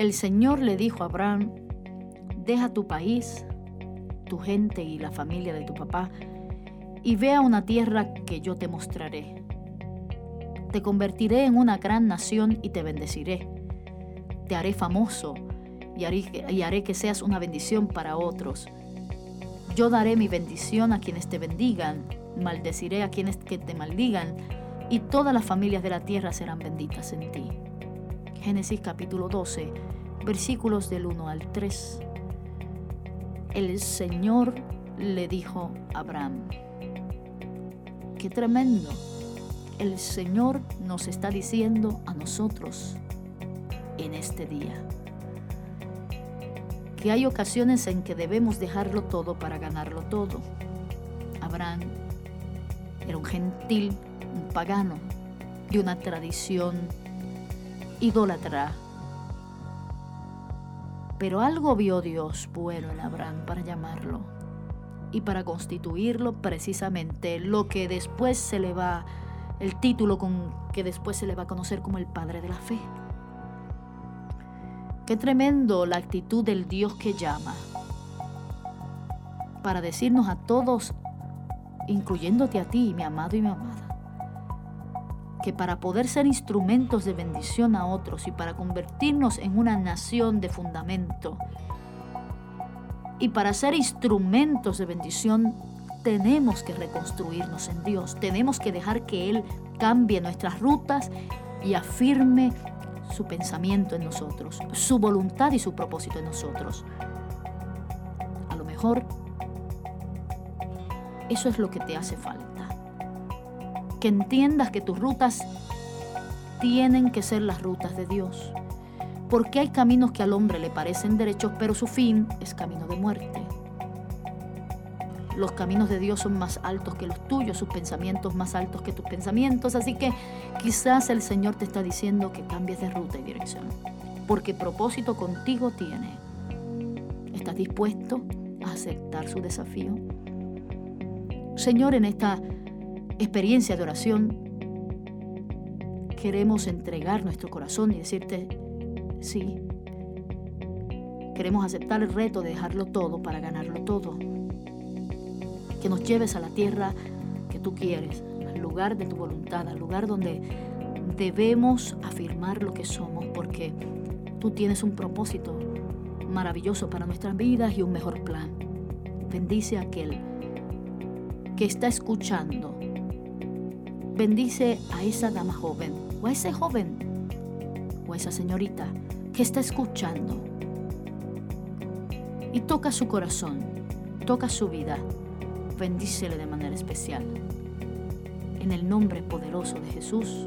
el Señor le dijo a Abraham, deja tu país, tu gente y la familia de tu papá, y ve a una tierra que yo te mostraré. Te convertiré en una gran nación y te bendeciré. Te haré famoso y haré, que seas una bendición para otros. Yo daré mi bendición a quienes te bendigan, maldeciré a quienes que te maldigan, y todas las familias de la tierra serán benditas en ti. Génesis capítulo 12, versículos del 1 al 3. El Señor le dijo a Abraham, qué tremendo. El Señor nos está diciendo a nosotros en este día que hay ocasiones en que debemos dejarlo todo para ganarlo todo. Abraham era un gentil, un pagano de una tradición idólatra. Pero algo vio Dios bueno en Abraham para llamarlo y para constituirlo precisamente lo que después se le va, el título con que después se le va a conocer como el Padre de la Fe. Qué tremendo la actitud del Dios que llama para decirnos a todos, incluyéndote a ti, mi amado y mi amada, que para poder ser instrumentos de bendición a otros y para convertirnos en una nación de fundamento, y para ser instrumentos de bendición tenemos que reconstruirnos en Dios, tenemos que dejar que Él cambie nuestras rutas y afirme su pensamiento en nosotros, su voluntad y su propósito en nosotros. A lo mejor eso es lo que te hace falta. Que entiendas que tus rutas tienen que ser las rutas de Dios porque hay caminos que al hombre le parecen derechos, pero su fin es camino de muerte. Los caminos de Dios son más altos que los tuyos, sus pensamientos más altos que tus pensamientos, así que quizás el Señor te está diciendo que cambies de ruta y dirección, porque propósito contigo tiene. ¿Estás dispuesto a aceptar su desafío? Señor, en esta experiencia de oración, queremos entregar nuestro corazón y decirte, Sí. Queremos aceptar el reto de dejarlo todo para ganarlo todo. Que nos lleves a la tierra que tú quieres, al lugar de tu voluntad, al lugar donde debemos afirmar lo que somos, porque tú tienes un propósito maravilloso para nuestras vidas y un mejor plan. Bendice a aquel que está escuchando. Bendice a esa dama joven o a ese joven o a esa señorita que está escuchando. Y toca su corazón, toca su vida, bendícele de manera especial. En el nombre poderoso de Jesús.